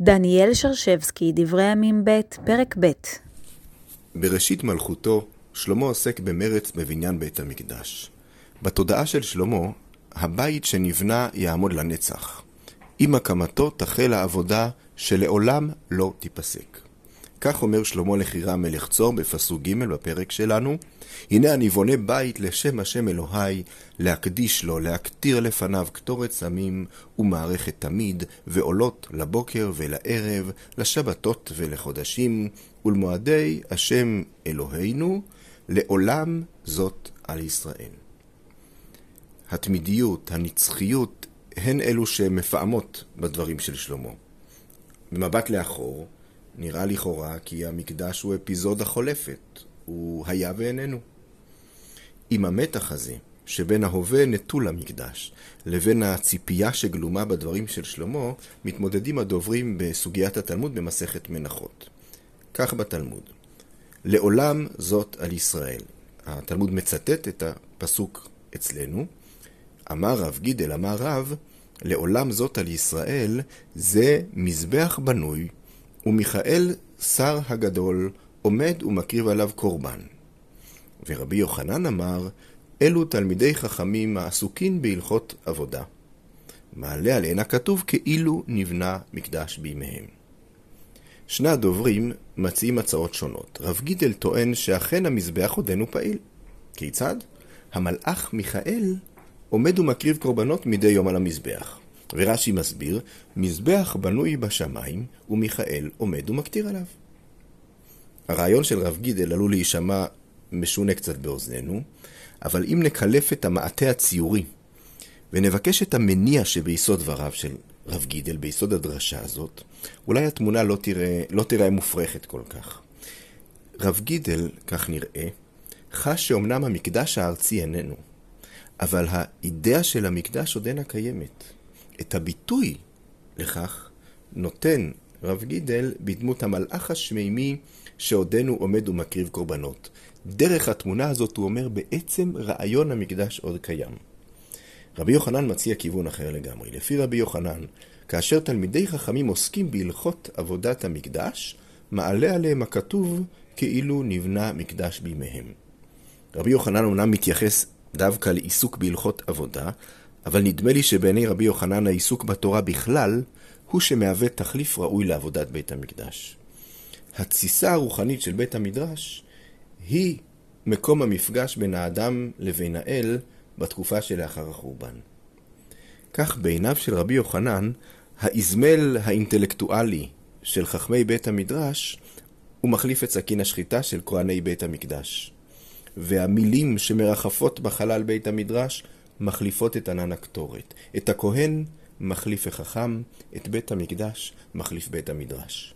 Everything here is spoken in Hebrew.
דניאל שרשבסקי, דברי ימים ב', פרק ב'. בראשית מלכותו, שלמה עוסק במרץ בבניין בית המקדש. בתודעה של שלמה, הבית שנבנה יעמוד לנצח. עם הקמתו תחל העבודה שלעולם לא תיפסק. כך אומר שלמה לחירם מלך צור בפסוק ג' בפרק שלנו, הנה אני בונה בית לשם השם אלוהי, להקדיש לו, להקטיר לפניו קטורת סמים ומערכת תמיד, ועולות לבוקר ולערב, לשבתות ולחודשים, ולמועדי השם אלוהינו, לעולם זאת על ישראל. התמידיות, הנצחיות, הן אלו שמפעמות בדברים של שלמה. במבט לאחור, נראה לכאורה כי המקדש הוא אפיזודה חולפת, הוא היה ואיננו. עם המתח הזה שבין ההווה נטול המקדש לבין הציפייה שגלומה בדברים של שלמה, מתמודדים הדוברים בסוגיית התלמוד במסכת מנחות. כך בתלמוד: לעולם זאת על ישראל. התלמוד מצטט את הפסוק אצלנו. אמר רב גידל, אמר רב, לעולם זאת על ישראל, זה מזבח בנוי ומיכאל שר הגדול עומד ומקריב עליו קורבן. ורבי יוחנן אמר, אלו תלמידי חכמים העסוקים בהלכות עבודה. מעלה עליהן הכתוב כאילו נבנה מקדש בימיהם. שני הדוברים מציעים הצעות שונות. רב גידל טוען שאכן המזבח עודנו פעיל. כיצד? המלאך מיכאל עומד ומקריב קורבנות מדי יום על המזבח. ורש"י מסביר, מזבח בנוי בשמיים, ומיכאל עומד ומקטיר עליו. הרעיון של רב גידל עלול להישמע משונה קצת באוזנינו, אבל אם נקלף את המעטה הציורי, ונבקש את המניע שביסוד דבריו של רב גידל, ביסוד הדרשה הזאת, אולי התמונה לא תראה, לא תראה מופרכת כל כך. רב גידל, כך נראה, חש שאומנם המקדש הארצי איננו, אבל האידאה של המקדש עודנה קיימת. את הביטוי לכך נותן רב גידל בדמות המלאך השמימי שעודנו עומד ומקריב קורבנות. דרך התמונה הזאת הוא אומר בעצם רעיון המקדש עוד קיים. רבי יוחנן מציע כיוון אחר לגמרי. לפי רבי יוחנן, כאשר תלמידי חכמים עוסקים בהלכות עבודת המקדש, מעלה עליהם הכתוב כאילו נבנה מקדש בימיהם. רבי יוחנן אומנם מתייחס דווקא לעיסוק בהלכות עבודה, אבל נדמה לי שבעיני רבי יוחנן העיסוק בתורה בכלל, הוא שמהווה תחליף ראוי לעבודת בית המקדש. התסיסה הרוחנית של בית המדרש היא מקום המפגש בין האדם לבין האל בתקופה שלאחר החורבן. כך בעיניו של רבי יוחנן, האזמל האינטלקטואלי של חכמי בית המדרש הוא מחליף את סכין השחיטה של כהני בית המקדש. והמילים שמרחפות בחלל בית המדרש מחליפות את ענן הקטורת. את הכהן מחליף החכם, את בית המקדש מחליף בית המדרש.